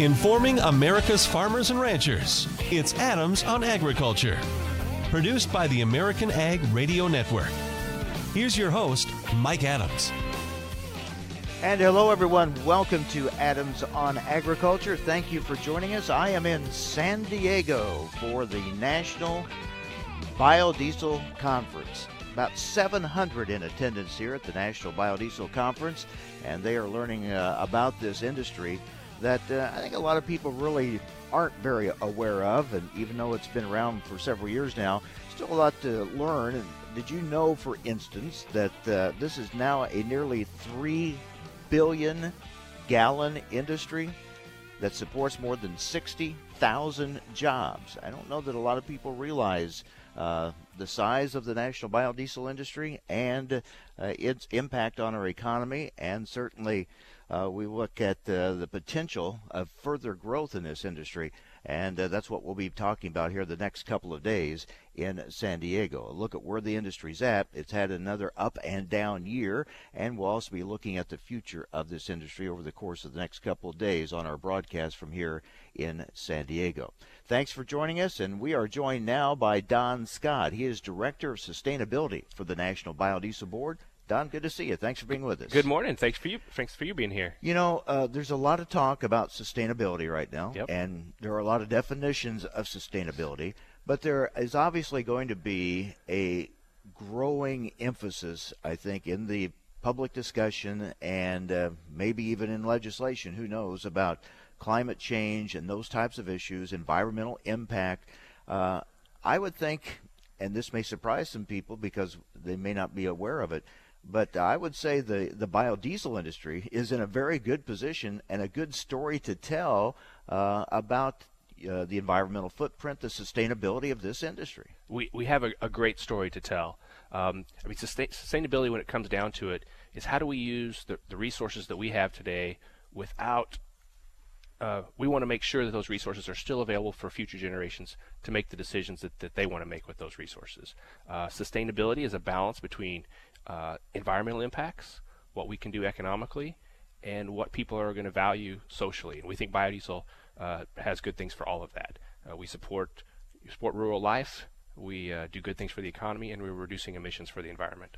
informing America's farmers and ranchers. It's Adams on Agriculture, produced by the American Ag Radio Network. Here's your host, Mike Adams. And hello, everyone. Welcome to Adams on Agriculture. Thank you for joining us. I am in San Diego for the National Biodiesel Conference. About 700 in attendance here at the National Biodiesel Conference, and they are learning uh, about this industry that uh, I think a lot of people really aren't very aware of. And even though it's been around for several years now, still a lot to learn. And did you know, for instance, that uh, this is now a nearly 3 billion gallon industry that supports more than 60,000 jobs? I don't know that a lot of people realize. Uh, the size of the national biodiesel industry and uh, its impact on our economy, and certainly uh, we look at uh, the potential of further growth in this industry. And uh, that's what we'll be talking about here the next couple of days in San Diego. A look at where the industry's at. It's had another up and down year, and we'll also be looking at the future of this industry over the course of the next couple of days on our broadcast from here in San Diego. Thanks for joining us, and we are joined now by Don Scott. He is Director of Sustainability for the National Biodiesel Board. Don, good to see you. Thanks for being with us. Good morning. Thanks for you. Thanks for you being here. You know, uh, there's a lot of talk about sustainability right now, yep. and there are a lot of definitions of sustainability. But there is obviously going to be a growing emphasis, I think, in the public discussion and uh, maybe even in legislation. Who knows about climate change and those types of issues, environmental impact. Uh, I would think, and this may surprise some people because they may not be aware of it but I would say the, the biodiesel industry is in a very good position and a good story to tell uh, about uh, the environmental footprint, the sustainability of this industry. We, we have a, a great story to tell. Um, I mean, sustain, sustainability, when it comes down to it, is how do we use the, the resources that we have today without uh, we want to make sure that those resources are still available for future generations to make the decisions that, that they want to make with those resources. Uh, sustainability is a balance between uh, environmental impacts, what we can do economically, and what people are going to value socially. And we think biodiesel uh, has good things for all of that. Uh, we support support rural life. We uh, do good things for the economy, and we're reducing emissions for the environment.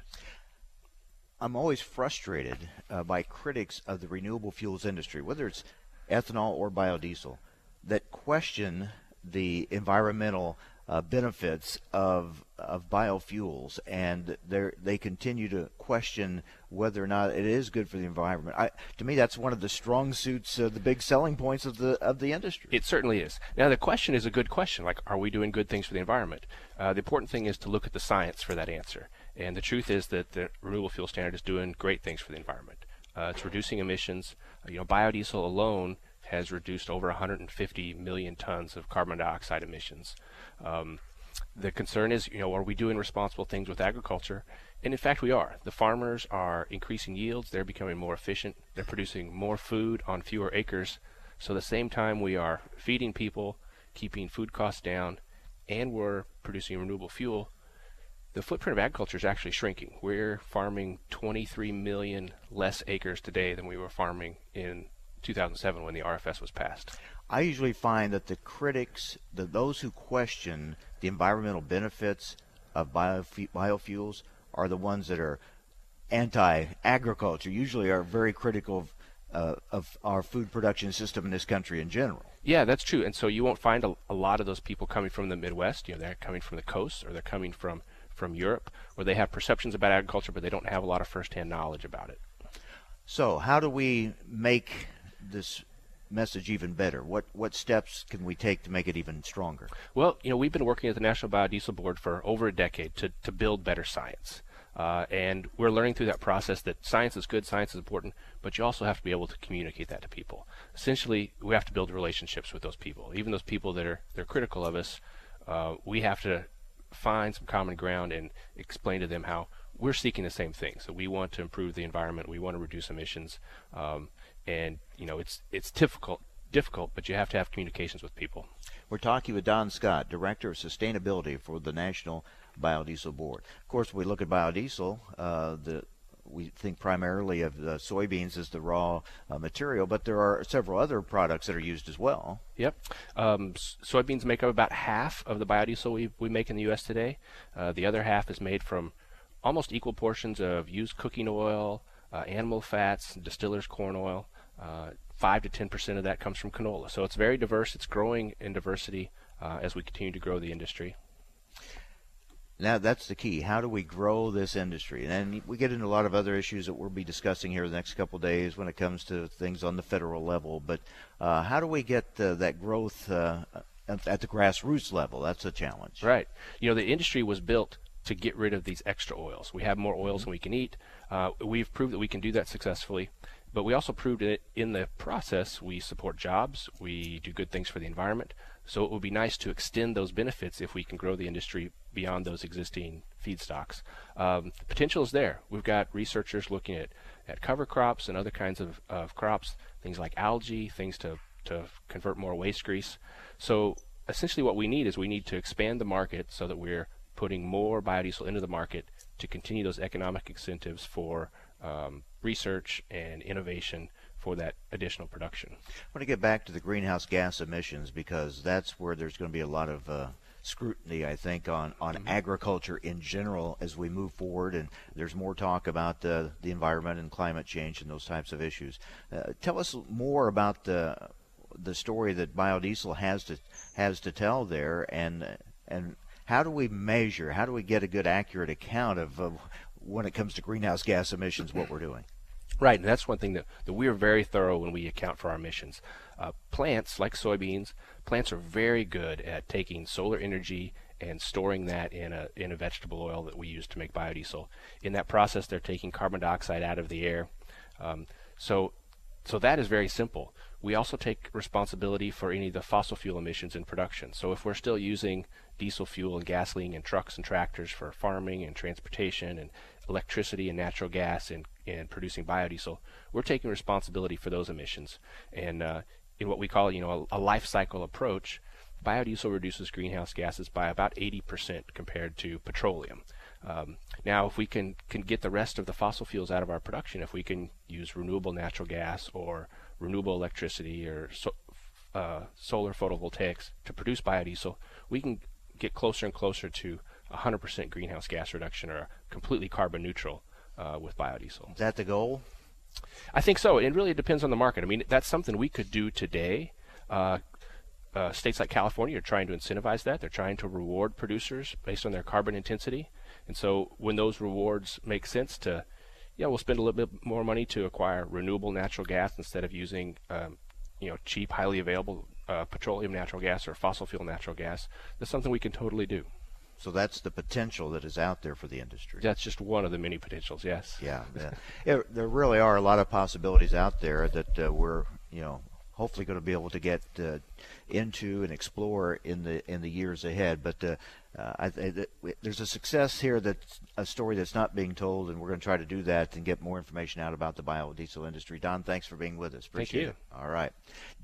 I'm always frustrated uh, by critics of the renewable fuels industry, whether it's ethanol or biodiesel, that question the environmental uh, benefits of of biofuels, and they continue to question whether or not it is good for the environment. I, to me, that's one of the strong suits, uh, the big selling points of the of the industry. It certainly is. Now, the question is a good question. Like, are we doing good things for the environment? Uh, the important thing is to look at the science for that answer. And the truth is that the renewable fuel standard is doing great things for the environment. Uh, it's reducing emissions. you know, biodiesel alone has reduced over 150 million tons of carbon dioxide emissions. Um, the concern is, you know, are we doing responsible things with agriculture? And in fact, we are. The farmers are increasing yields. They're becoming more efficient. They're producing more food on fewer acres. So at the same time, we are feeding people, keeping food costs down, and we're producing renewable fuel. The footprint of agriculture is actually shrinking. We're farming 23 million less acres today than we were farming in 2007 when the RFS was passed. I usually find that the critics, the, those who question the environmental benefits of biofu- biofuels, are the ones that are anti-agriculture. Usually, are very critical of, uh, of our food production system in this country in general. Yeah, that's true. And so you won't find a, a lot of those people coming from the Midwest. You know, they're coming from the coast or they're coming from from Europe, where they have perceptions about agriculture, but they don't have a lot of firsthand knowledge about it. So, how do we make this message even better? What what steps can we take to make it even stronger? Well, you know, we've been working at the National Biodiesel Board for over a decade to, to build better science. Uh, and we're learning through that process that science is good, science is important, but you also have to be able to communicate that to people. Essentially, we have to build relationships with those people. Even those people that are they're critical of us, uh, we have to find some common ground and explain to them how we're seeking the same thing. So we want to improve the environment, we want to reduce emissions, um, and you know it's it's difficult difficult, but you have to have communications with people. We're talking with Don Scott, Director of Sustainability for the National Biodiesel Board. Of course, we look at biodiesel. Uh, the we think primarily of the soybeans as the raw uh, material, but there are several other products that are used as well. Yep. Um, soybeans make up about half of the biodiesel we, we make in the U.S. today. Uh, the other half is made from almost equal portions of used cooking oil, uh, animal fats, distillers corn oil. Uh, five to ten percent of that comes from canola. So it's very diverse. It's growing in diversity uh, as we continue to grow the industry. Now that's the key. How do we grow this industry? And then we get into a lot of other issues that we'll be discussing here the next couple of days when it comes to things on the federal level. But uh, how do we get uh, that growth uh, at the grassroots level? That's a challenge. Right. You know, the industry was built to get rid of these extra oils. We have more oils than we can eat. Uh, we've proved that we can do that successfully. But we also proved it in the process we support jobs, we do good things for the environment. So it would be nice to extend those benefits if we can grow the industry beyond those existing feedstocks. Um, the potential is there. We've got researchers looking at, at cover crops and other kinds of, of crops, things like algae, things to, to convert more waste grease. So essentially what we need is we need to expand the market so that we're putting more biodiesel into the market to continue those economic incentives for um, research and innovation for that additional production. I want to get back to the greenhouse gas emissions because that's where there's going to be a lot of uh, scrutiny, I think, on, on mm-hmm. agriculture in general as we move forward. And there's more talk about uh, the environment and climate change and those types of issues. Uh, tell us more about the the story that biodiesel has to has to tell there, and and how do we measure? How do we get a good, accurate account of, of when it comes to greenhouse gas emissions, what we're doing. Right, and that's one thing that, that we are very thorough when we account for our emissions. Uh, plants, like soybeans, plants are very good at taking solar energy and storing that in a in a vegetable oil that we use to make biodiesel. In that process, they're taking carbon dioxide out of the air. Um, so, so that is very simple. We also take responsibility for any of the fossil fuel emissions in production. So if we're still using diesel fuel and gasoline in trucks and tractors for farming and transportation and electricity and natural gas and, and producing biodiesel, we're taking responsibility for those emissions. And uh, in what we call, you know, a, a life cycle approach, biodiesel reduces greenhouse gases by about 80% compared to petroleum. Um, now, if we can, can get the rest of the fossil fuels out of our production, if we can use renewable natural gas or renewable electricity or so, uh, solar photovoltaics to produce biodiesel, we can get closer and closer to 100% greenhouse gas reduction or completely carbon neutral uh, with biodiesel. Is that the goal? I think so. It really depends on the market. I mean, that's something we could do today. Uh, uh, states like California are trying to incentivize that. They're trying to reward producers based on their carbon intensity. And so when those rewards make sense to, yeah, we'll spend a little bit more money to acquire renewable natural gas instead of using, um, you know, cheap, highly available uh, petroleum natural gas or fossil fuel natural gas. That's something we can totally do. So that's the potential that is out there for the industry. That's just one of the many potentials. Yes. Yeah. yeah. there really are a lot of possibilities out there that uh, we're, you know, hopefully going to be able to get uh, into and explore in the in the years ahead. But uh, uh, I, I, there's a success here that's a story that's not being told, and we're going to try to do that and get more information out about the biodiesel industry. Don, thanks for being with us. Appreciate Thank you. It. All right.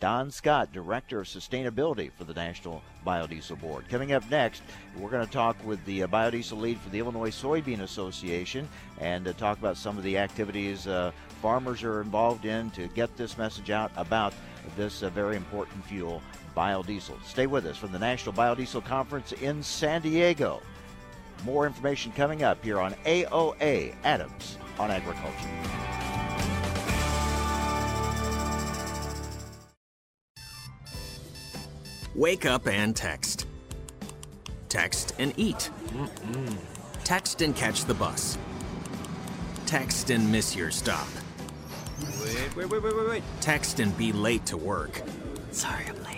Don Scott, Director of Sustainability for the National Biodiesel Board. Coming up next, we're going to talk with the uh, biodiesel lead for the Illinois Soybean Association and uh, talk about some of the activities uh, farmers are involved in to get this message out about this uh, very important fuel biodiesel. Stay with us from the National Biodiesel Conference in San Diego. More information coming up here on AOA Adams on Agriculture. Wake up and text. Text and eat. Mm-mm. Text and catch the bus. Text and miss your stop. Wait, wait, wait, wait, wait, wait. Text and be late to work. Sorry, I'm late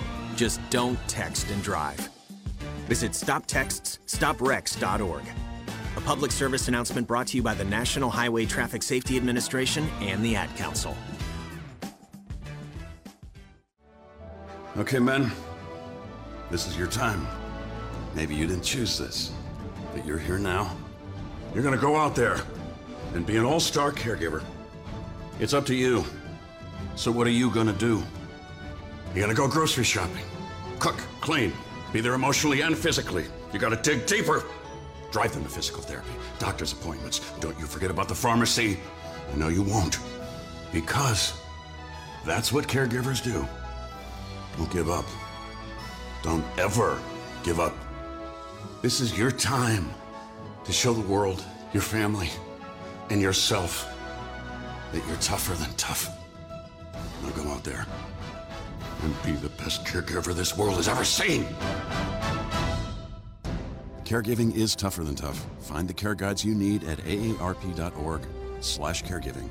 just don't text and drive. Visit stoptextsstopwrecks.org. A public service announcement brought to you by the National Highway Traffic Safety Administration and the Ad Council. Okay, men. This is your time. Maybe you didn't choose this, but you're here now. You're gonna go out there and be an all-star caregiver. It's up to you. So what are you gonna do? You're gonna go grocery shopping, cook, clean, be there emotionally and physically. You gotta dig deeper. Drive them to physical therapy, doctor's appointments. Don't you forget about the pharmacy. I know you won't. Because that's what caregivers do. Don't give up. Don't ever give up. This is your time to show the world, your family, and yourself that you're tougher than tough. Now go out there and be the best caregiver this world has ever seen. Caregiving is tougher than tough. Find the care guides you need at aarp.org slash caregiving.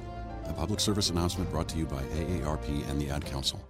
A public service announcement brought to you by AARP and the Ad Council.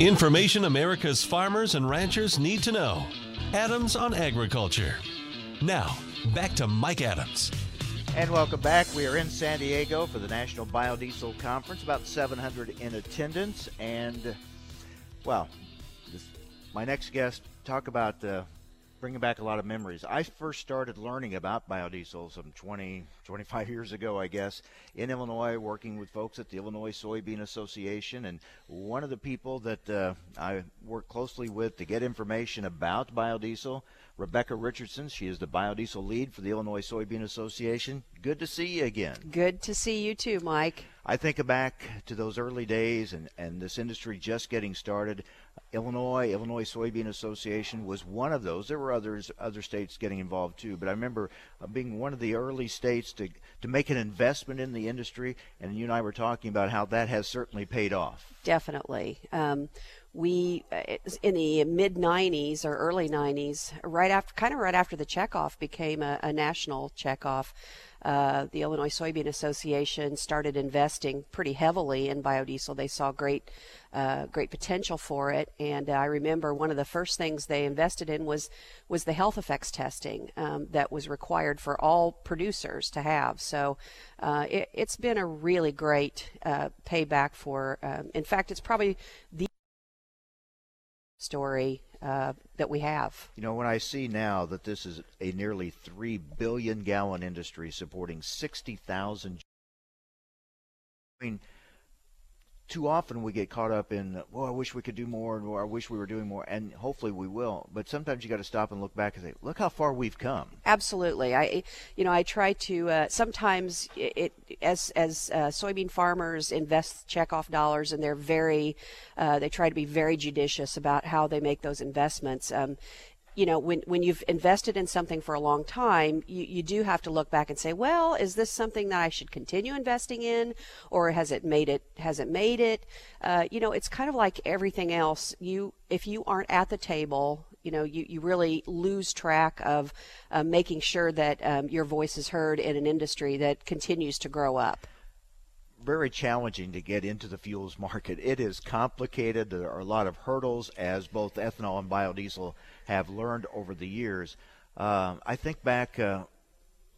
Information America's farmers and ranchers need to know. Adams on Agriculture. Now, back to Mike Adams. And welcome back. We are in San Diego for the National Biodiesel Conference, about 700 in attendance. And, well, this, my next guest, talk about uh, bringing back a lot of memories. I first started learning about biodiesel some 20, 25 years ago, I guess, in Illinois, working with folks at the Illinois Soybean Association. And one of the people that uh, I worked closely with to get information about biodiesel, Rebecca Richardson. She is the biodiesel lead for the Illinois Soybean Association. Good to see you again. Good to see you too, Mike. I think back to those early days and, and this industry just getting started. Illinois, Illinois Soybean Association was one of those. There were others, other states getting involved too. But I remember uh, being one of the early states to to make an investment in the industry. And you and I were talking about how that has certainly paid off. Definitely. Um, we uh, in the mid 90s or early 90s right after kind of right after the checkoff became a, a national checkoff uh, the Illinois Soybean Association started investing pretty heavily in biodiesel. They saw great, uh, great potential for it, and I remember one of the first things they invested in was was the health effects testing um, that was required for all producers to have. So uh, it, has been a really great uh, payback for. Um, in fact, it's probably the story uh, that we have. You know, when I see now that this is a nearly 3 billion gallon industry supporting 60,000 I mean, too often we get caught up in, well, I wish we could do more, or I wish we were doing more, and hopefully we will. But sometimes you got to stop and look back and say, look how far we've come. Absolutely. I, you know, I try to. Uh, sometimes it, as as uh, soybean farmers invest checkoff dollars, and they're very, uh, they try to be very judicious about how they make those investments. Um, you know, when, when you've invested in something for a long time, you, you do have to look back and say, well, is this something that I should continue investing in, or has it made it? Has it made it? Uh, you know, it's kind of like everything else. You, if you aren't at the table, you know, you, you really lose track of uh, making sure that um, your voice is heard in an industry that continues to grow up very challenging to get into the fuels market. It is complicated. There are a lot of hurdles, as both ethanol and biodiesel have learned over the years. Uh, I think back, uh,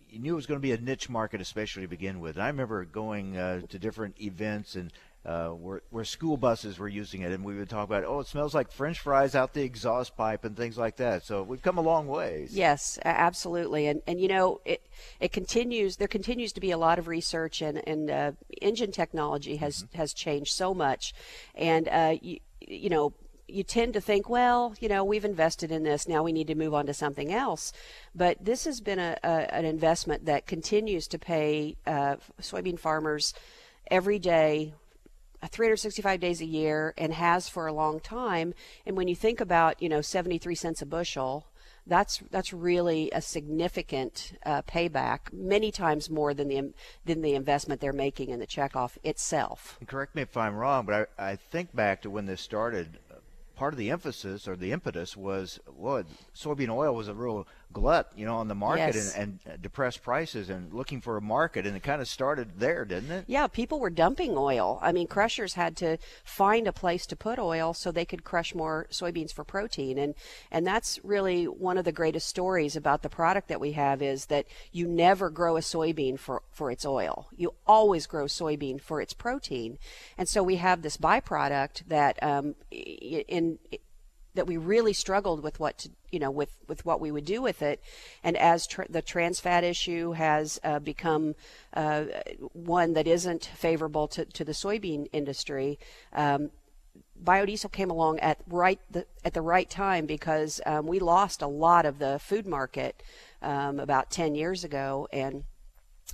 you knew it was going to be a niche market, especially to begin with. And I remember going uh, to different events and uh, where, where school buses were using it, and we would talk about, oh, it smells like French fries out the exhaust pipe and things like that. So we've come a long ways. Yes, absolutely, and and you know it it continues. There continues to be a lot of research, and and uh, engine technology has mm-hmm. has changed so much, and uh, you, you know you tend to think, well, you know, we've invested in this. Now we need to move on to something else. But this has been a, a an investment that continues to pay uh, soybean farmers every day 365 days a year and has for a long time. And when you think about, you know, 73 cents a bushel, that's that's really a significant uh, payback, many times more than the than the investment they're making in the checkoff itself. correct me if I'm wrong, but I, I think back to when this started. Part of the emphasis or the impetus was, well, soybean oil was a real glut, you know, on the market yes. and, and depressed prices and looking for a market, and it kind of started there, didn't it? Yeah, people were dumping oil. I mean, crushers had to find a place to put oil so they could crush more soybeans for protein, and and that's really one of the greatest stories about the product that we have is that you never grow a soybean for for its oil. You always grow soybean for its protein, and so we have this byproduct that um, in that we really struggled with what to you know with with what we would do with it. And as tr- the trans fat issue has uh, become uh, one that isn't favorable to, to the soybean industry um, biodiesel came along at right the, at the right time because um, we lost a lot of the food market um, about 10 years ago. And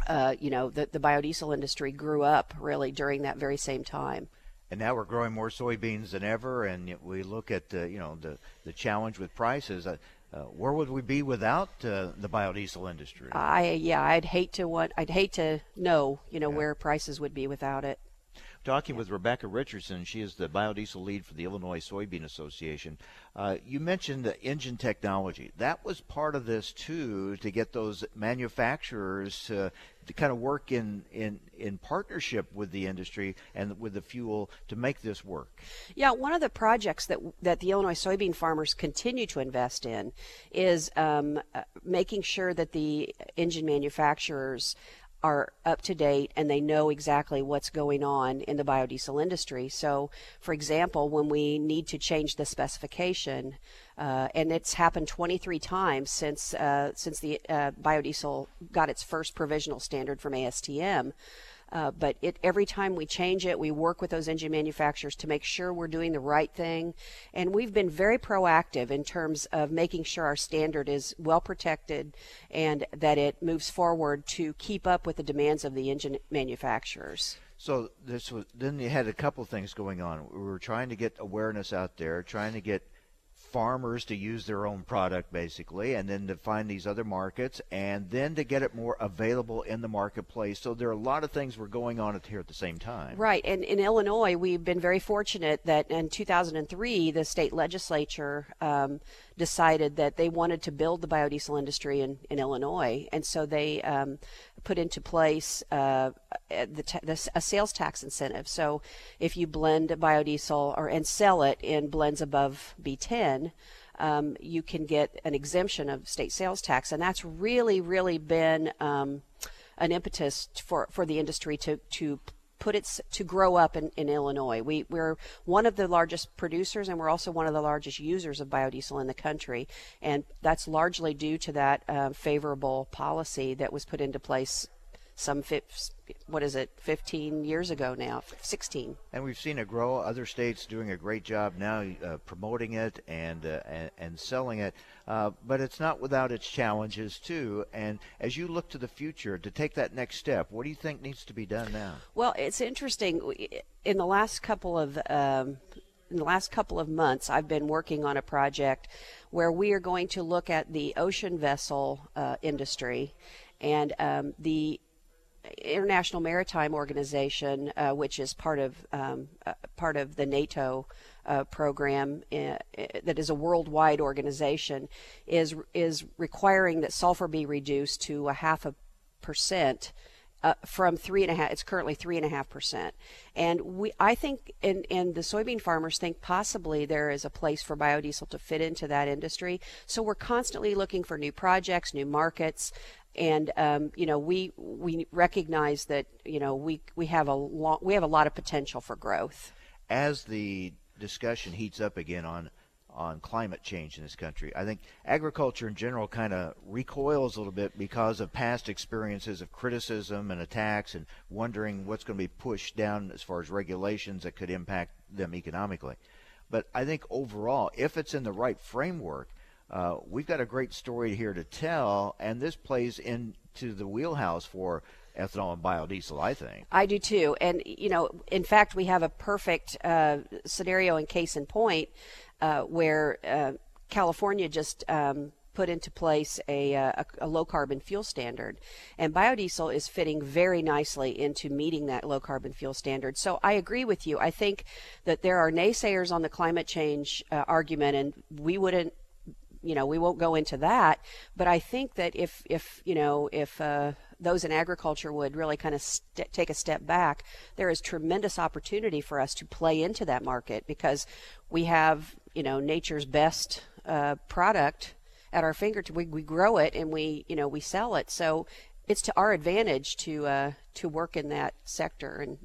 uh, you know the, the biodiesel industry grew up really during that very same time and now we're growing more soybeans than ever. And we look at the, you know the the challenge with prices. Uh, uh, where would we be without uh, the biodiesel industry? I yeah, I'd hate to want. I'd hate to know, you know, yeah. where prices would be without it. Talking with Rebecca Richardson, she is the biodiesel lead for the Illinois Soybean Association. Uh, you mentioned the engine technology. That was part of this too, to get those manufacturers to, to kind of work in, in in partnership with the industry and with the fuel to make this work. Yeah, one of the projects that that the Illinois soybean farmers continue to invest in is um, uh, making sure that the engine manufacturers are up to date and they know exactly what's going on in the biodiesel industry. So, for example, when we need to change the specification, uh, and it's happened 23 times since uh, since the uh, biodiesel got its first provisional standard from ASTM. Uh, but it, every time we change it, we work with those engine manufacturers to make sure we're doing the right thing. And we've been very proactive in terms of making sure our standard is well protected and that it moves forward to keep up with the demands of the engine manufacturers. So this was then you had a couple things going on. We were trying to get awareness out there, trying to get farmers to use their own product basically and then to find these other markets and then to get it more available in the marketplace so there are a lot of things were going on here at the same time right and in illinois we've been very fortunate that in 2003 the state legislature um, decided that they wanted to build the biodiesel industry in, in Illinois, and so they um, put into place uh, the, the, a sales tax incentive. So if you blend biodiesel or and sell it in blends above B10, um, you can get an exemption of state sales tax, and that's really, really been um, an impetus for, for the industry to to put it to grow up in, in Illinois. We, we're one of the largest producers and we're also one of the largest users of biodiesel in the country. And that's largely due to that uh, favorable policy that was put into place some what is it 15 years ago now 16 and we've seen it grow. Other states doing a great job now uh, promoting it and, uh, and, and selling it. Uh, but it's not without its challenges too. And as you look to the future to take that next step what do you think needs to be done now? Well it's interesting. In the last couple of um, in the last couple of months, I've been working on a project where we are going to look at the ocean vessel uh, industry and um, the International Maritime Organization, uh, which is part of um, uh, part of the NATO uh, program uh, that is a worldwide organization, is is requiring that sulfur be reduced to a half a percent uh, from three and a half. It's currently three and a half percent, and we I think and and the soybean farmers think possibly there is a place for biodiesel to fit into that industry. So we're constantly looking for new projects, new markets. And um, you know we we recognize that you know we we have a long, we have a lot of potential for growth. As the discussion heats up again on on climate change in this country. I think agriculture in general kind of recoils a little bit because of past experiences of criticism and attacks and wondering what's going to be pushed down as far as regulations that could impact them economically. But I think overall, if it's in the right framework, uh, we've got a great story here to tell, and this plays into the wheelhouse for ethanol and biodiesel, I think. I do too. And, you know, in fact, we have a perfect uh, scenario and case in point uh, where uh, California just um, put into place a, uh, a, a, low carbon fuel standard. And biodiesel is fitting very nicely into meeting that low carbon fuel standard. So I agree with you. I think that there are naysayers on the climate change uh, argument, and we wouldn't. You know, we won't go into that, but I think that if, if you know, if uh, those in agriculture would really kind of st- take a step back, there is tremendous opportunity for us to play into that market because we have you know nature's best uh, product at our fingertips. We, we grow it and we you know we sell it. So it's to our advantage to uh, to work in that sector. And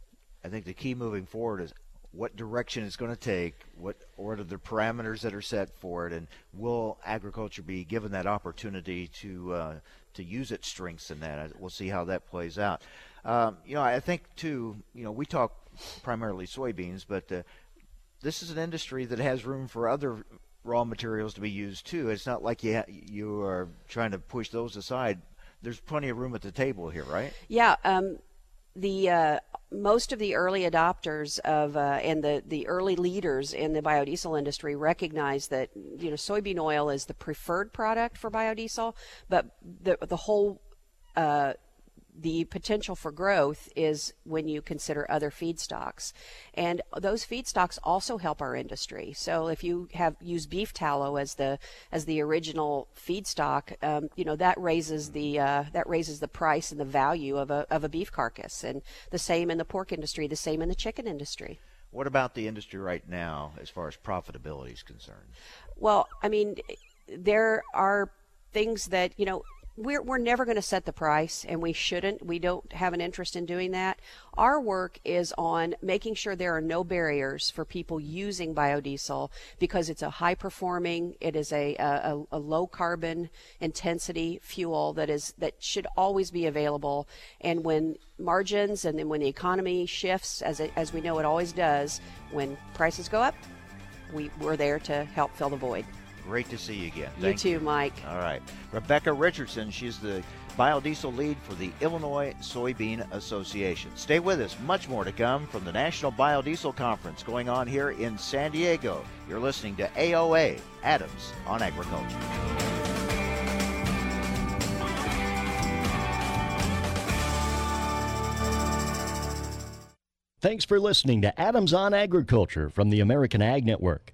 I think the key moving forward is what direction it's going to take, what what are the parameters that are set for it, and will agriculture be given that opportunity to uh, to use its strengths in that? We'll see how that plays out. Um, you know, I think too. You know, we talk primarily soybeans, but uh, this is an industry that has room for other raw materials to be used too. It's not like you ha- you are trying to push those aside. There's plenty of room at the table here, right? Yeah. Um, the uh, most of the early adopters of uh, and the the early leaders in the biodiesel industry recognize that you know soybean oil is the preferred product for biodiesel, but the the whole uh, the potential for growth is when you consider other feedstocks. And those feedstocks also help our industry. So if you have used beef tallow as the as the original feedstock, um, you know that raises the uh, that raises the price and the value of a of a beef carcass. And the same in the pork industry, the same in the chicken industry. What about the industry right now as far as profitability is concerned? Well, I mean, there are things that you know we're, we're never going to set the price and we shouldn't. We don't have an interest in doing that. Our work is on making sure there are no barriers for people using biodiesel because it's a high performing it is a, a, a low carbon intensity fuel that is that should always be available. And when margins and then when the economy shifts as, it, as we know it always does when prices go up we, we're there to help fill the void Great to see you again. You Thank too, you. Mike. All right. Rebecca Richardson, she's the biodiesel lead for the Illinois Soybean Association. Stay with us. Much more to come from the National Biodiesel Conference going on here in San Diego. You're listening to AOA, Adams on Agriculture. Thanks for listening to Adams on Agriculture from the American Ag Network.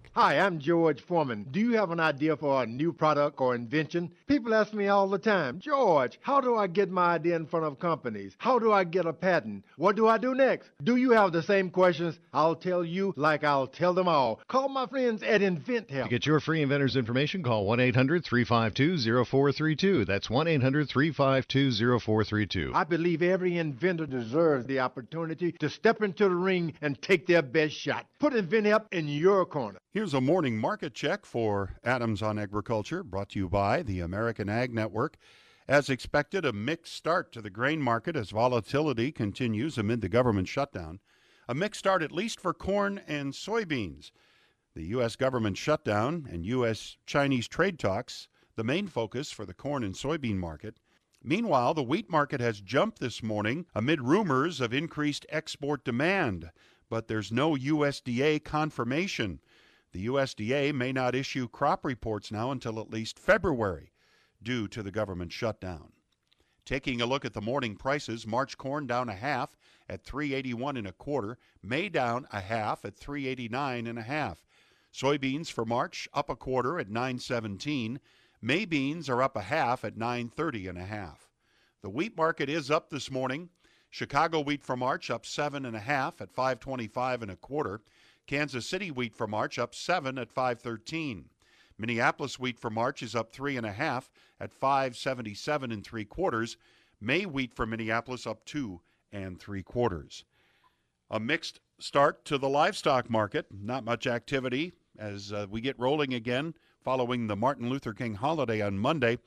Hi, I'm George Foreman. Do you have an idea for a new product or invention? People ask me all the time, George, how do I get my idea in front of companies? How do I get a patent? What do I do next? Do you have the same questions? I'll tell you like I'll tell them all. Call my friends at InventHelp. To get your free inventor's information, call 1 800 352 0432. That's 1 800 352 0432. I believe every inventor deserves the opportunity to step into the ring and take their best shot. Put InventHelp in your corner. Here's a morning market check for Adams on Agriculture, brought to you by the American Ag Network. As expected, a mixed start to the grain market as volatility continues amid the government shutdown. A mixed start, at least for corn and soybeans. The U.S. government shutdown and U.S. Chinese trade talks, the main focus for the corn and soybean market. Meanwhile, the wheat market has jumped this morning amid rumors of increased export demand. but there's no USDA confirmation. The USDA may not issue crop reports now until at least February due to the government shutdown. Taking a look at the morning prices, March corn down a half at 381 and a quarter, May down a half at 389 and a half. Soybeans for March up a quarter at 917. May beans are up a half at 930 and a half. The wheat market is up this morning. Chicago wheat for March up seven and a half at 525 and a quarter. Kansas City wheat for March up seven at 513. Minneapolis wheat for March is up three and a half at 577 and three quarters. May wheat for Minneapolis up two and three quarters. A mixed start to the livestock market. Not much activity as uh, we get rolling again following the Martin Luther King holiday on Monday.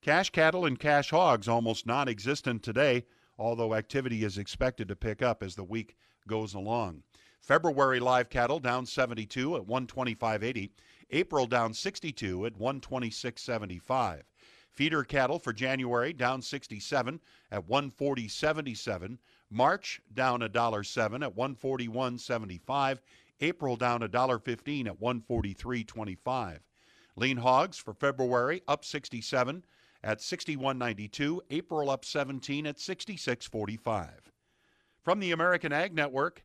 Cash cattle and cash hogs almost non existent today, although activity is expected to pick up as the week goes along. February live cattle down 72 at 125.80. April down 62 at 126.75. Feeder cattle for January down 67 at 140.77. March down a dollar seven at 141.75. April down a dollar 15 at 143.25. Lean hogs for February up 67 at 61.92. April up 17 at 66.45. From the American Ag Network,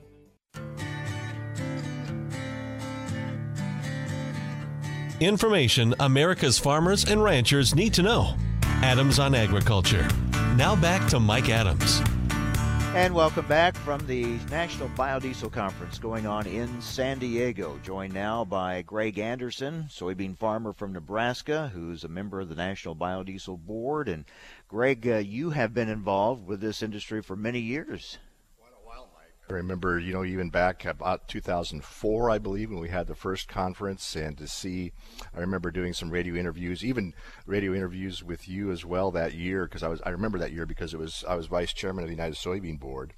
Information America's farmers and ranchers need to know. Adams on Agriculture. Now back to Mike Adams. And welcome back from the National Biodiesel Conference going on in San Diego. Joined now by Greg Anderson, soybean farmer from Nebraska, who's a member of the National Biodiesel Board. And Greg, uh, you have been involved with this industry for many years. I remember, you know, even back about 2004, I believe, when we had the first conference, and to see, I remember doing some radio interviews, even radio interviews with you as well that year, because I was, I remember that year because it was, I was vice chairman of the United Soybean Board,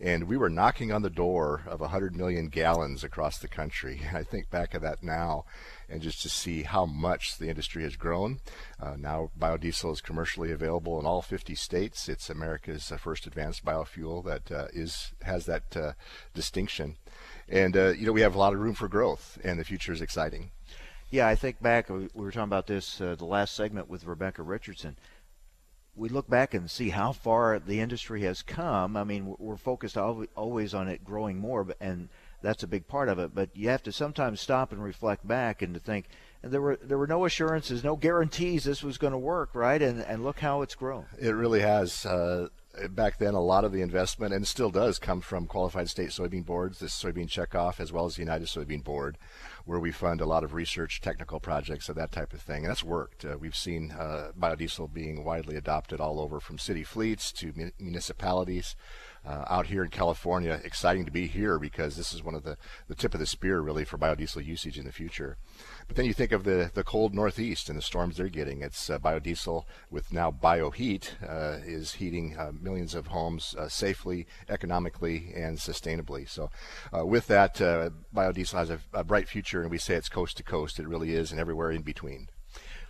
and we were knocking on the door of 100 million gallons across the country. I think back of that now, and just to see how much the industry has grown. Uh, now biodiesel is commercially available in all 50 states. It's America's uh, first advanced biofuel that uh, is has that uh, distinction, and uh, you know we have a lot of room for growth, and the future is exciting. Yeah, I think back. We were talking about this uh, the last segment with Rebecca Richardson we look back and see how far the industry has come. I mean, we're focused always on it growing more, and that's a big part of it. But you have to sometimes stop and reflect back and to think there were there were no assurances, no guarantees this was going to work, right? And and look how it's grown. It really has. Uh, back then, a lot of the investment, and still does, come from qualified state soybean boards, the soybean checkoff, as well as the United Soybean Board, where we fund a lot of research, technical projects, and that type of thing. And that's worked. Uh, we've seen uh, biodiesel being widely adopted all over, from city fleets to municipalities uh, out here in California. Exciting to be here because this is one of the, the tip of the spear really for biodiesel usage in the future. But then you think of the, the cold Northeast and the storms they're getting. It's uh, biodiesel with now bioheat uh, is heating uh, millions of homes uh, safely, economically, and sustainably. So uh, with that, biodiesel has a, a bright future, and we say it's coast to coast. It really is, and everywhere in between.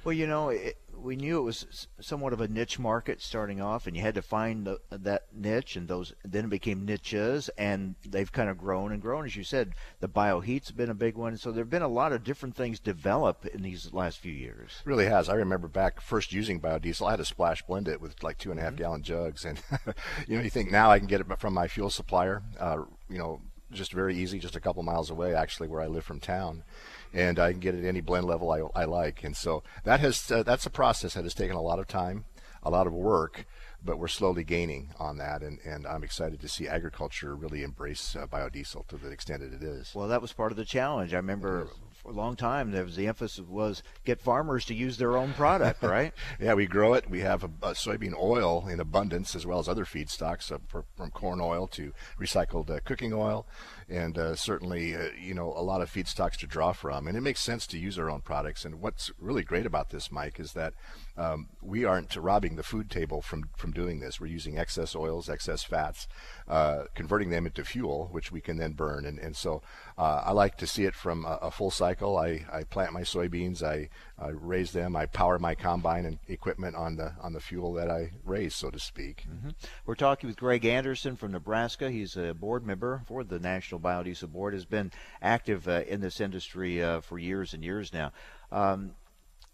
Well, you know, it, we knew it was somewhat of a niche market starting off, and you had to find the, that niche, and those then it became niches, and they've kind of grown and grown. As you said, the bioheat's been a big one, so there have been a lot of different things develop in these last few years. It really has. I remember back first using biodiesel, I had to splash blend it with like two and a half mm-hmm. gallon jugs, and you know, you think now I can get it from my fuel supplier, uh, you know, just very easy, just a couple miles away, actually, where I live from town and I can get it any blend level I, I like. And so that has uh, that's a process that has taken a lot of time, a lot of work, but we're slowly gaining on that, and, and I'm excited to see agriculture really embrace uh, biodiesel to the extent that it is. Well, that was part of the challenge. I remember for a long time there was the emphasis was get farmers to use their own product, right? yeah, we grow it. We have a, a, soybean oil in abundance as well as other feedstocks, uh, for, from corn oil to recycled uh, cooking oil and uh, certainly uh, you know a lot of feedstocks to draw from and it makes sense to use our own products and what's really great about this mike is that um, we aren't robbing the food table from from doing this. We're using excess oils excess fats uh, converting them into fuel which we can then burn. And, and so uh, I like to see it from a, a, full cycle. I, I plant my soybeans. I, I raise them. I power my combine and equipment on the on the fuel that I raise so to speak. Mm-hmm. we're talking with Greg Anderson from Nebraska. He's a board member for the National Biodiesel Board has been active uh, in this industry uh, for years and years now. Um,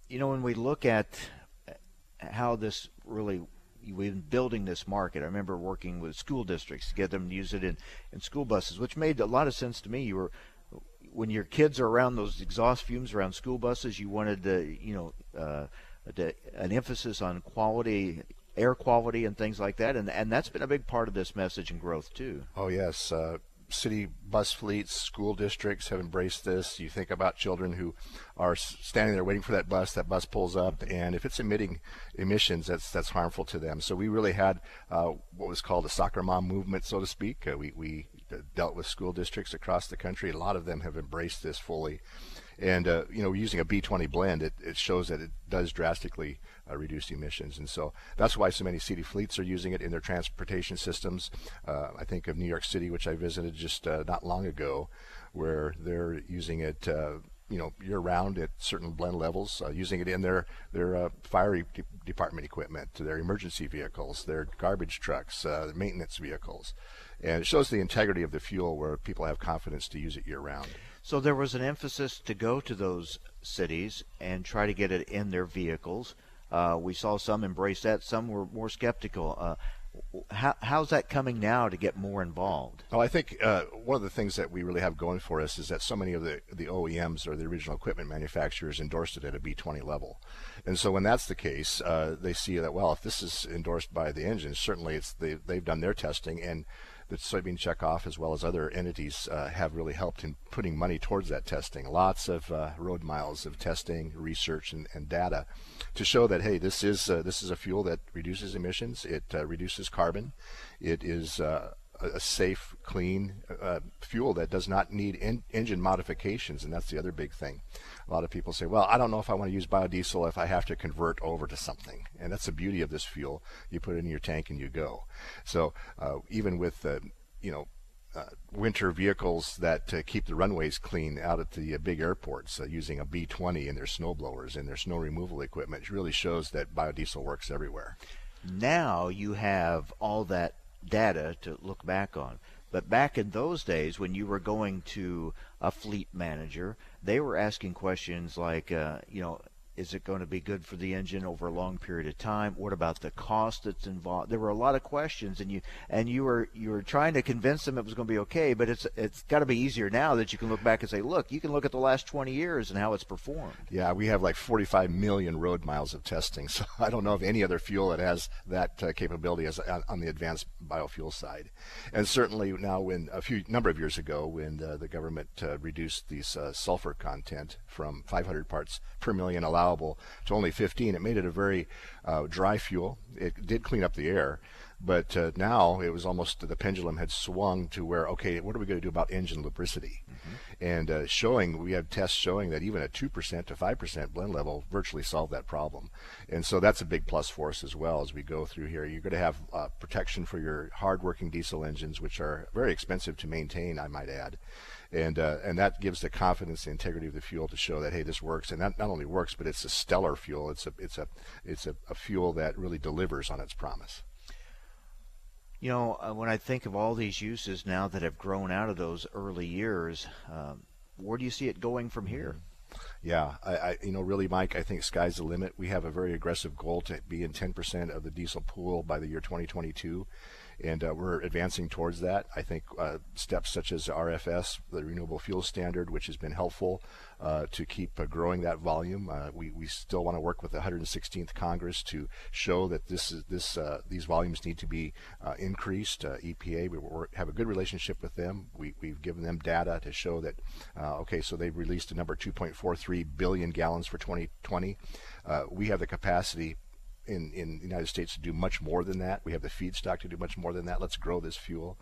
you know, when we look at how this really we've been building this market. I remember working with school districts to get them to use it in, in school buses, which made a lot of sense to me. You were when your kids are around those exhaust fumes around school buses, you wanted to, you know, uh, to, an emphasis on quality, air quality, and things like that, and and that's been a big part of this message and growth too. Oh yes, uh, city bus fleets, school districts have embraced this. You think about children who are standing there waiting for that bus. That bus pulls up, and if it's emitting emissions, that's that's harmful to them. So we really had uh, what was called a soccer mom movement, so to speak. Uh, we we dealt with school districts across the country. A lot of them have embraced this fully, and uh, you know, using a B20 blend, it, it shows that it does drastically uh, reduce emissions. And so that's why so many city fleets are using it in their transportation systems. Uh, I think of New York City, which I visited just uh, not long ago, where they're using it uh, you know year round at certain blend levels, uh, using it in their their fire de- department equipment, their emergency vehicles, their garbage trucks, their maintenance vehicles, and it shows the integrity of the fuel where people have confidence to use it year round. So there was an emphasis to go to those cities and try to get it in their vehicles. Uh, we saw some embrace that, some were more skeptical. Uh, how, how's that coming now to get more involved? Well, I think uh, one of the things that we really have going for us is that so many of the, the OEMs or the original equipment manufacturers endorsed it at a B20 level. And so when that's the case, uh, they see that, well, if this is endorsed by the engine, certainly it's they, they've done their testing and that soybean checkoff as well as other entities uh, have really helped in putting money towards that testing. Lots of uh, road miles of testing, research, and, and, data to show that hey, this is uh, this is a fuel that reduces emissions. It uh, reduces carbon. It is a safe, clean uh, fuel that does not need en- engine modifications, and that's the other big thing. A lot of people say, "Well, I don't know if I want to use biodiesel if I have to convert over to something," and that's the beauty of this fuel. You put it in your tank and you go. So uh, even with you know uh, winter vehicles that uh, keep the runways clean out at the uh, big airports uh, using a B20 in their snow blowers and their snow removal equipment. It really shows that biodiesel works everywhere. Now you have all that data to look back on. But back in those days, when you were going to a fleet manager, they were asking questions like, uh, you know, is it going to be good for the engine over a long period of time? What about the cost that's involved? There were a lot of questions, and you and you were you were trying to convince them it was going to be okay. But it's it's got to be easier now that you can look back and say, look, you can look at the last 20 years and how it's performed. Yeah, we have like 45 million road miles of testing, so I don't know of any other fuel that has that uh, capability as on, on, the advanced biofuel side. And certainly now, when a few number of years ago, when uh, the government uh, reduced these uh, sulfur content from 500 parts per million allowed allowable to only 15. It made it a very uh, dry fuel. It did clean up the air, but uh, now it was almost the pendulum had swung to where okay, what are we going to do about engine lubricity? Mm-hmm. and uh, showing we have tests showing that even a two percent to five percent blend level virtually solved that problem, and so that's a big plus for us as well as we go through here. You're going to have uh, protection for your hard-working diesel engines, which are very expensive to maintain, I might add and uh, and that gives the confidence and integrity of the fuel to show that hey this works. And that not only works but it's a stellar fuel. It's a it's a it's a, a fuel that really delivers on its promise. You know uh, when i think of all these uses now that have grown out of those early years um, where do you see it going from here? Yeah, I, I, you know, really, Mike, I think sky's the limit. We have a very aggressive goal to be in 10% of the diesel pool by the year 2022 and uh, we're advancing towards that. I think uh, steps such as RFS, the Renewable Fuel Standard, which has been helpful uh, to keep uh, growing that volume. Uh, we, we still want to work with the 116th Congress to show that this is this uh, these volumes need to be increased. EPA, we have a good relationship with them. We, we've given them data to show that okay, so they've released a number 2.43 billion gallons for 2020. we have the capacity in, in the United States to do much more than that. We have the feedstock to do much more than that. Let's grow this fuel.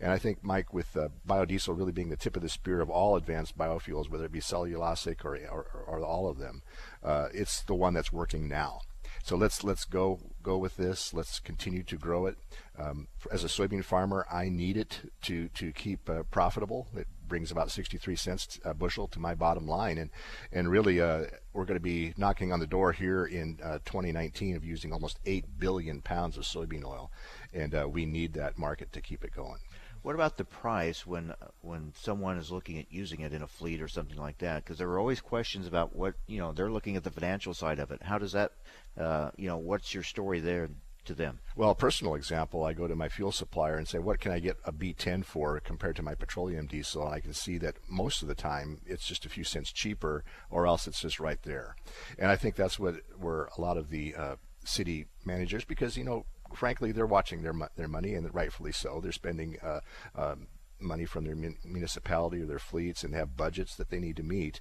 And I think, Mike, with uh, biodiesel really being the tip of the spear of all advanced biofuels, whether it be cellulosic or, or, or all of them, uh, it's the one that's working now. So let's let's go go with this. Let's continue to grow it. Um, as a soybean farmer, I need it to to keep uh, profitable. It brings about 63 cents a bushel to my bottom line, and and really uh, we're going to be knocking on the door here in uh, 2019 of using almost 8 billion pounds of soybean oil, and uh, we need that market to keep it going. What about the price when when someone is looking at using it in a fleet or something like that? Because there are always questions about what you know. They're looking at the financial side of it. How does that, uh, you know, what's your story there to them? Well, a personal example, I go to my fuel supplier and say, what can I get a B10 for compared to my petroleum diesel? And I can see that most of the time it's just a few cents cheaper, or else it's just right there. And I think that's what where a lot of the uh, city managers, because you know frankly, they're watching their their money, and rightfully so. They're spending uh, um, money from their municipality or their fleets, and have budgets that they need to meet.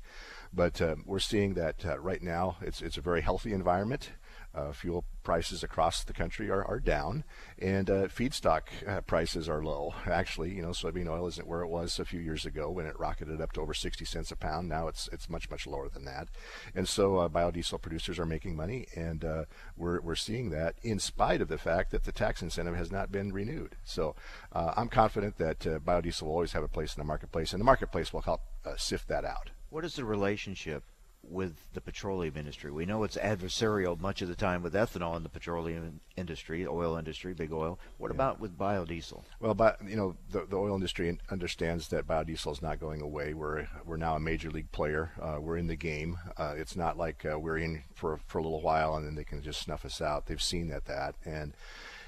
But uh, we're seeing that uh, right now, it's it's a very healthy environment. Uh, fuel prices across the country are, are down, and uh, feedstock uh, prices are low. Actually, you know, soybean oil isn't where it was a few years ago when it rocketed up to over 60 cents a pound. Now it's it's much much lower than that, and so uh, biodiesel producers are making money, and uh, we're we're seeing that in spite of the fact that the tax incentive has not been renewed. So uh, I'm confident that biodiesel will always have a place in the marketplace, and the marketplace will help sift that out. What is the relationship with the petroleum industry. We know it's adversarial much of the time with ethanol in the petroleum industry, oil industry, big oil. What yeah. about with biodiesel? Well, but you know, the, the oil industry understands that biodiesel is not going away. We're we're now a major league player. Uh, we're in the game. Uh, it's not like uh, we're in for for a little while and then they can just snuff us out. They've seen that that and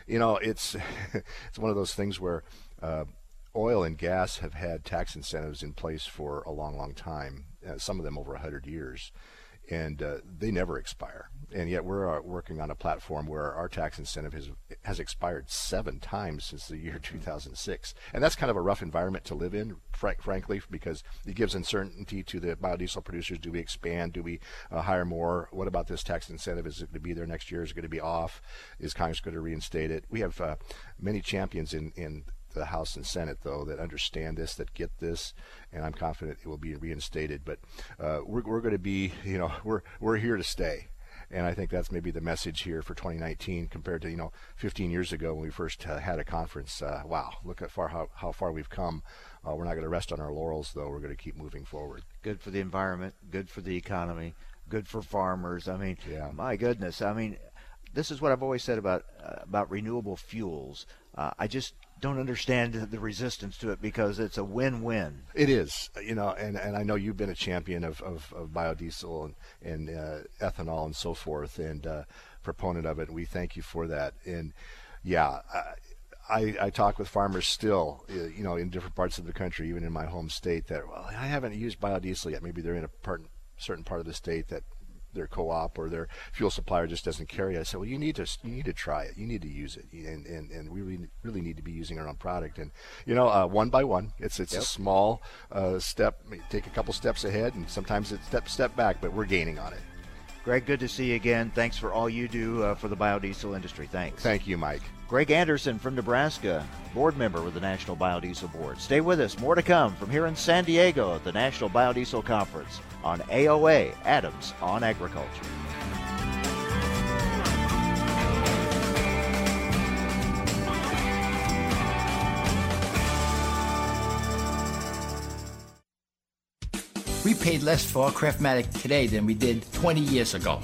you know it's it's one of those things where uh, oil and gas have had tax incentives in place for a long, long time, some of them over 100 years, and uh, they never expire. And yet we're uh, working on a platform where our tax incentive has, has expired seven times since the year 2006. And that's kind of a rough environment to live in, fr- frankly, because it gives uncertainty to the biodiesel producers. Do we expand? Do we uh, hire more? What about this tax incentive? Is it going to be there next year? Is it going to be off? Is Congress going to reinstate it? We have uh, many champions in, in the House and Senate, though, that understand this, that get this, and I'm confident it will be reinstated. But uh, we're, we're going to be, you know, we're we're here to stay, and I think that's maybe the message here for 2019 compared to you know 15 years ago when we first uh, had a conference. Uh, wow, look at far how how far we've come. Uh, we're not going to rest on our laurels, though. We're going to keep moving forward. Good for the environment. Good for the economy. Good for farmers. I mean, yeah. my goodness. I mean, this is what I've always said about uh, about renewable fuels. Uh, I just don't understand the resistance to it because it's a win-win. It is, you know, and, and I know you've been a champion of, of, of biodiesel and, and uh, ethanol and so forth, and uh, proponent of it. And we thank you for that. And yeah. I, I talk with farmers still, uh, you know, in different parts of the country, even in my home state, that well, I haven't used biodiesel yet. Maybe they're in a part, certain part of the state that their co-op or their fuel supplier just doesn't carry it. I said, well, you need to you need to try it. You need to use it, and and, and we really really need to be using our own product. And you know, uh, one by one, it's it's yep. a small uh, step. Take a couple steps ahead, and sometimes it's step step back, but we're gaining on it. Greg, good to see you again. Thanks for all you do uh, for the biodiesel industry. Thanks. Thank you, Mike. Greg Anderson from Nebraska, board member with the National Biodiesel Board. Stay with us. More to come from here in San Diego at the National Biodiesel Conference on AOA Adams on Agriculture. We paid less for our Craftmatic today than we did 20 years ago.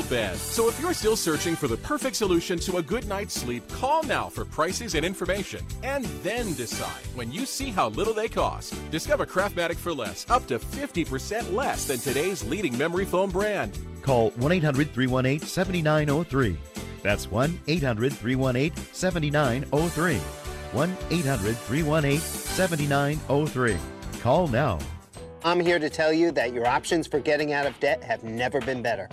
bed. So if you're still searching for the perfect solution to a good night's sleep, call now for prices and information. And then decide when you see how little they cost. Discover Craftmatic for less, up to 50% less than today's leading memory foam brand. Call 1 800 318 7903. That's 1 800 318 7903. 1 800 318 7903. Call now. I'm here to tell you that your options for getting out of debt have never been better.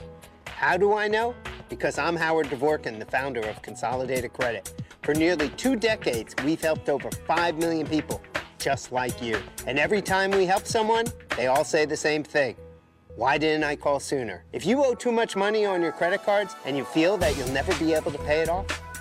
How do I know? Because I'm Howard Dvorkin, the founder of Consolidated Credit. For nearly two decades, we've helped over 5 million people just like you. And every time we help someone, they all say the same thing. Why didn't I call sooner? If you owe too much money on your credit cards and you feel that you'll never be able to pay it off,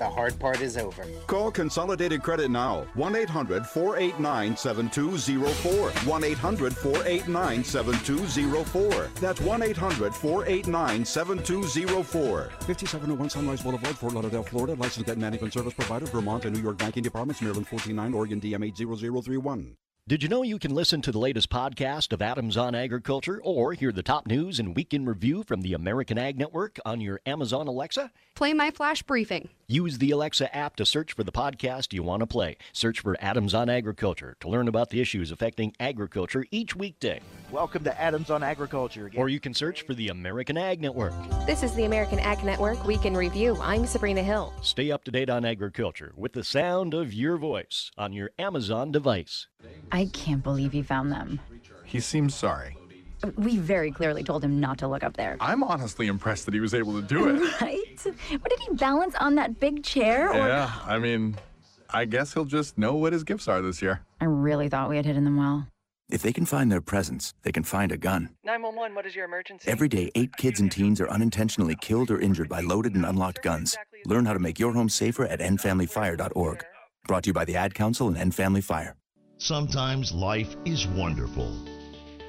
the hard part is over. Call Consolidated Credit now. 1 800 489 7204. 1 800 489 7204. That's 1 800 489 7204. 5701 Sunrise Boulevard, Fort Lauderdale, Florida. Licensed debt management service provider, Vermont and New York banking departments, Maryland 149, Oregon DM 80031. Did you know you can listen to the latest podcast of Adams on Agriculture or hear the top news and weekend review from the American Ag Network on your Amazon Alexa? Play my flash briefing. Use the Alexa app to search for the podcast you want to play. Search for Adams on Agriculture to learn about the issues affecting agriculture each weekday. Welcome to Adams on Agriculture again. Or you can search for the American Ag Network. This is the American Ag Network Week in Review. I'm Sabrina Hill. Stay up to date on agriculture with the sound of your voice on your Amazon device. I can't believe he found them. He seems sorry. We very clearly told him not to look up there. I'm honestly impressed that he was able to do it. Right? What did he balance on that big chair? Or... Yeah, I mean, I guess he'll just know what his gifts are this year. I really thought we had hidden them well. If they can find their presents, they can find a gun. 911, what is your emergency? Every day, eight kids and teens are unintentionally killed or injured by loaded and unlocked guns. Learn how to make your home safer at endfamilyfire.org. Brought to you by the Ad Council and End Family Fire. Sometimes life is wonderful,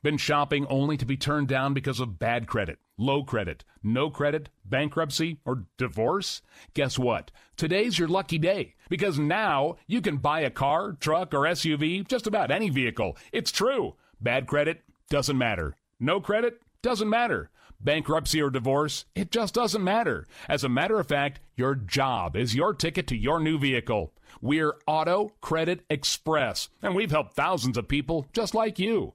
Been shopping only to be turned down because of bad credit, low credit, no credit, bankruptcy, or divorce? Guess what? Today's your lucky day because now you can buy a car, truck, or SUV, just about any vehicle. It's true. Bad credit doesn't matter. No credit doesn't matter. Bankruptcy or divorce, it just doesn't matter. As a matter of fact, your job is your ticket to your new vehicle. We're Auto Credit Express, and we've helped thousands of people just like you.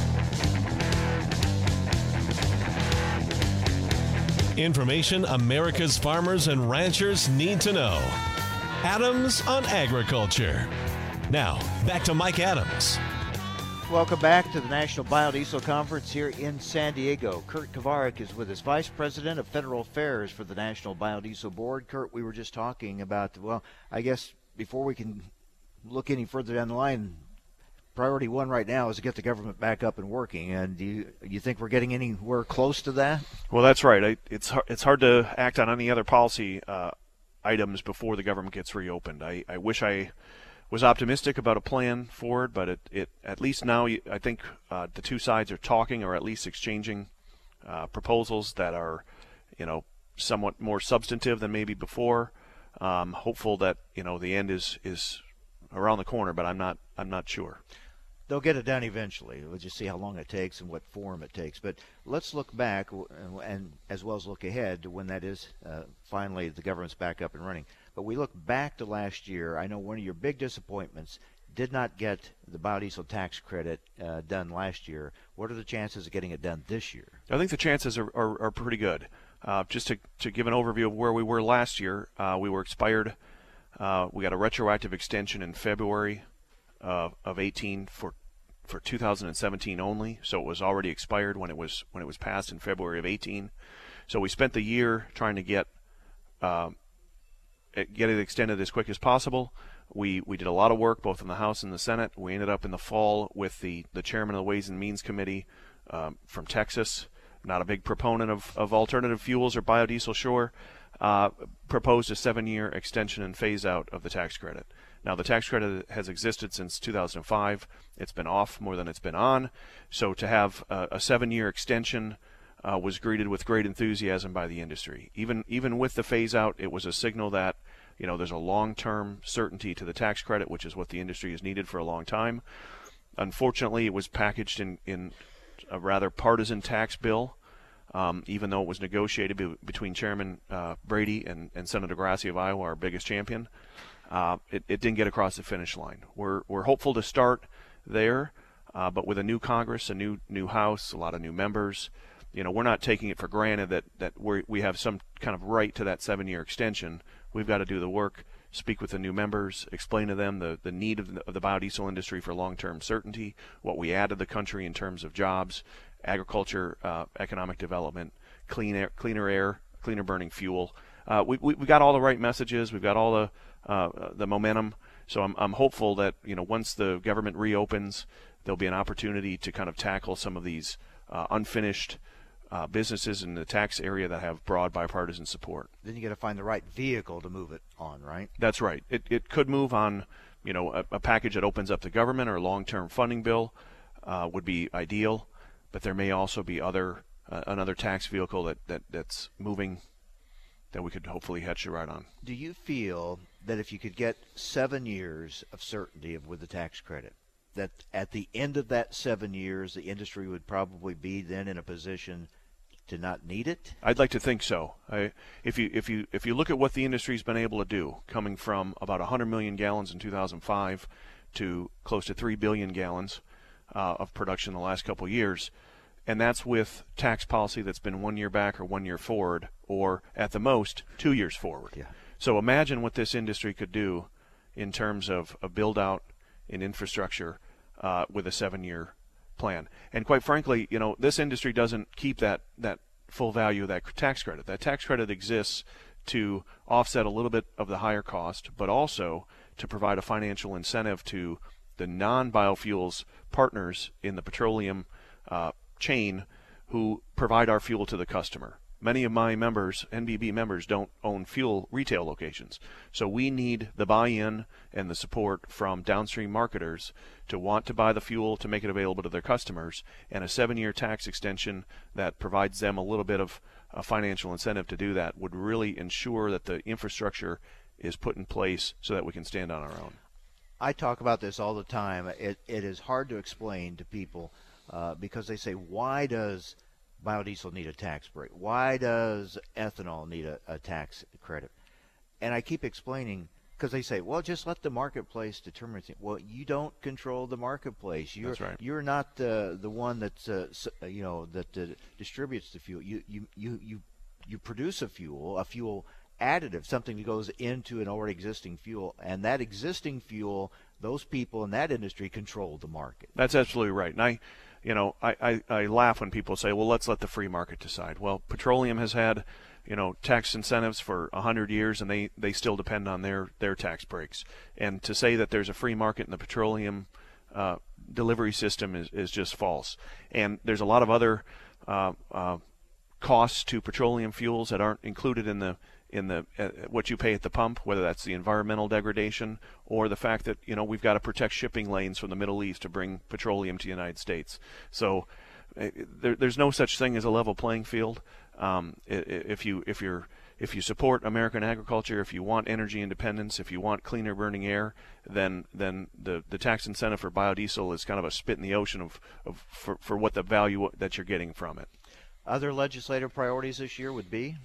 Information America's farmers and ranchers need to know. Adams on Agriculture. Now, back to Mike Adams. Welcome back to the National Biodiesel Conference here in San Diego. Kurt Kovarik is with us, Vice President of Federal Affairs for the National Biodiesel Board. Kurt, we were just talking about, well, I guess before we can look any further down the line, priority one right now is to get the government back up and working. And do you, you think we're getting anywhere close to that? Well, that's right. I, it's it's hard to act on any other policy uh, items before the government gets reopened. I, I wish I was optimistic about a plan for it, but it, it at least now I think uh, the two sides are talking or at least exchanging uh, proposals that are, you know, somewhat more substantive than maybe before. Um, hopeful that you know the end is is around the corner, but I'm not I'm not sure they'll get it done eventually. We'll just see how long it takes and what form it takes. But let's look back and as well as look ahead to when that is uh, finally the government's back up and running. But we look back to last year. I know one of your big disappointments did not get the biodiesel tax credit uh, done last year. What are the chances of getting it done this year? I think the chances are, are, are pretty good. Uh, just to, to give an overview of where we were last year, uh, we were expired. Uh, we got a retroactive extension in February of 18 for for 2017 only, so it was already expired when it was when it was passed in February of 18. So we spent the year trying to get uh, get it extended as quick as possible. We we did a lot of work both in the House and the Senate. We ended up in the fall with the the chairman of the Ways and Means Committee um, from Texas, not a big proponent of, of alternative fuels or biodiesel, sure, uh, proposed a seven-year extension and phase out of the tax credit. Now, the tax credit has existed since 2005. It's been off more than it's been on. So to have a, a seven-year extension uh, was greeted with great enthusiasm by the industry. Even even with the phase out, it was a signal that you know there's a long-term certainty to the tax credit, which is what the industry has needed for a long time. Unfortunately, it was packaged in in a rather partisan tax bill. Um, even though it was negotiated be- between Chairman uh, Brady and, and Senator Grassley of Iowa, our biggest champion uh, it, it, didn't get across the finish line. We're, we're hopeful to start there, uh, but with a new Congress, a new new House, a lot of new members, you know, we're not taking it for granted that that we we have some kind of right to that seven-year extension. We've got to do the work, speak with the new members, explain to them the, the need of the, of the biodiesel industry for long-term certainty, what we add to the country in terms of jobs, agriculture, uh, economic development, clean air, cleaner air, cleaner burning fuel. Uh, we, we, we got all the right messages. We've got all the the momentum. So I'm, I'm hopeful that you know once the government reopens, there'll be an opportunity to kind of tackle some of these uh, unfinished uh, businesses in the tax area that have broad bipartisan support. Then you got to find the right vehicle to move it on, right? That's right. It it could move on, you know, a, a package that opens up the government or a long-term funding bill uh, would be ideal, but there may also be other uh, another tax vehicle that, that that's moving that we could hopefully hitch a ride on. Do you feel that if you could get seven years of certainty of with the tax credit, that at the end of that seven years, the industry would probably be then in a position to not need it? I'd like to think so. I, if you if you if you look at what the industry's been able to do, coming from about 100 million gallons in 2005 to close to 3 billion gallons uh, of production in the last couple of years, and that's with tax policy that's been one year back or one year forward, or at the most two years forward. Yeah. So imagine what this industry could do in terms of a build out in infrastructure uh, with a seven year plan. And quite frankly, you know, this industry doesn't keep that that full value of that tax credit. That tax credit exists to offset a little bit of the higher cost, but also to provide a financial incentive to the non biofuels partners in the petroleum uh, chain who provide our fuel to the customer. Many of my members, NBB members, don't own fuel retail locations. So we need the buy-in and the support from downstream marketers to want to buy the fuel to make it available to their customers, and a seven-year tax extension that provides them a little bit of a financial incentive to do that would really ensure that the infrastructure is put in place so that we can stand on our own. I talk about this all the time. It, it is hard to explain to people uh, because they say, why does biodiesel need a tax break? Why does ethanol need a, a tax credit? And I keep explaining because they say, well, just let the marketplace determine it. Well, you don't control the marketplace. You're, That's right. You're not the the one that's uh, you know that uh, distributes the fuel. You you you you you produce a fuel, a fuel additive, something that goes into an already existing fuel, and that existing fuel, those people in that industry control the market. That's absolutely right. And I, you know, I, I, I laugh when people say, well, let's let the free market decide. Well, petroleum has had, you know, tax incentives for a hundred years, and they, they still depend on their, their tax breaks. And to say that there's a free market in the petroleum uh, delivery system is, is just false. And there's a lot of other uh, uh, costs to petroleum fuels that aren't included in the in the uh, what you pay at the pump, whether that's the environmental degradation or the fact that you know we've got to protect shipping lanes from the Middle East to bring petroleum to the United States. So uh, there, there's no such thing as a level playing field. Um, if you if you're if you support American agriculture, if you want energy independence, if you want cleaner burning air, then then the, the tax incentive for biodiesel is kind of a spit in the ocean of, of for, for what the value that you're getting from it. Other legislative priorities this year would be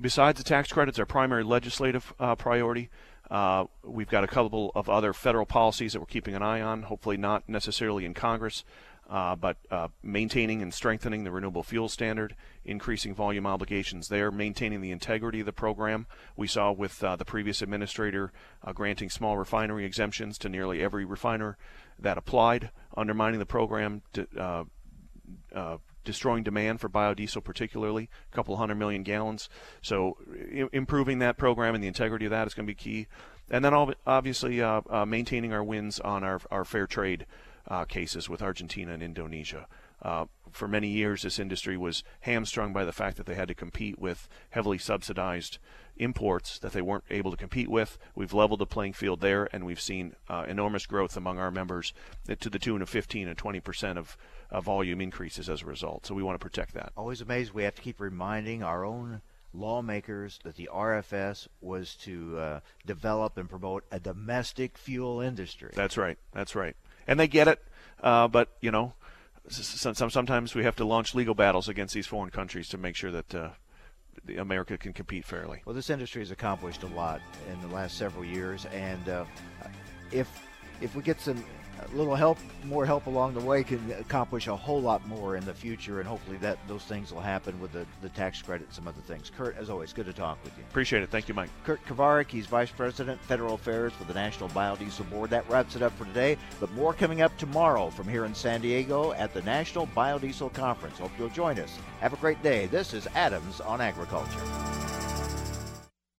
besides the tax credits, our primary legislative uh, priority. Uh, we've got a couple of other federal policies that we're keeping an eye on, hopefully not necessarily in Congress, uh, but uh, maintaining and strengthening the renewable fuel standard, increasing volume obligations there, maintaining the integrity of the program. We saw with uh, the previous administrator uh, granting small refinery exemptions to nearly every refiner that applied, undermining the program to, destroying demand for biodiesel, particularly a couple hundred million gallons. So improving that program and the integrity of that is going to be key. And then obviously uh, uh, maintaining our wins on our, our fair trade uh, cases with Argentina and Indonesia. Uh, for many years, this industry was hamstrung by the fact that they had to compete with heavily subsidized imports that they weren't able to compete with. We've leveled the playing field there, and we've seen uh, enormous growth among our members to the tune of 15 and 20 percent of uh, volume increases as a result. So we want to protect that. Always amazed we have to keep reminding our own lawmakers that the RFS was to uh, develop and promote a domestic fuel industry. That's right. That's right. And they get it, uh, but you know, sometimes we have to launch legal battles against these foreign countries to make sure that. America can compete fairly. Well, this industry has accomplished a lot in the last several years, and uh, if if we get some a little help, more help along the way can accomplish a whole lot more in the future, and hopefully that those things will happen with the, the tax credit and some other things. Kurt, as always, good to talk with you. Appreciate it. Thank you, Mike. Kurt Kovarik, he's Vice President, Federal Affairs for the National Biodiesel Board. That wraps it up for today, but more coming up tomorrow from here in San Diego at the National Biodiesel Conference. Hope you'll join us. Have a great day. This is Adams on Agriculture.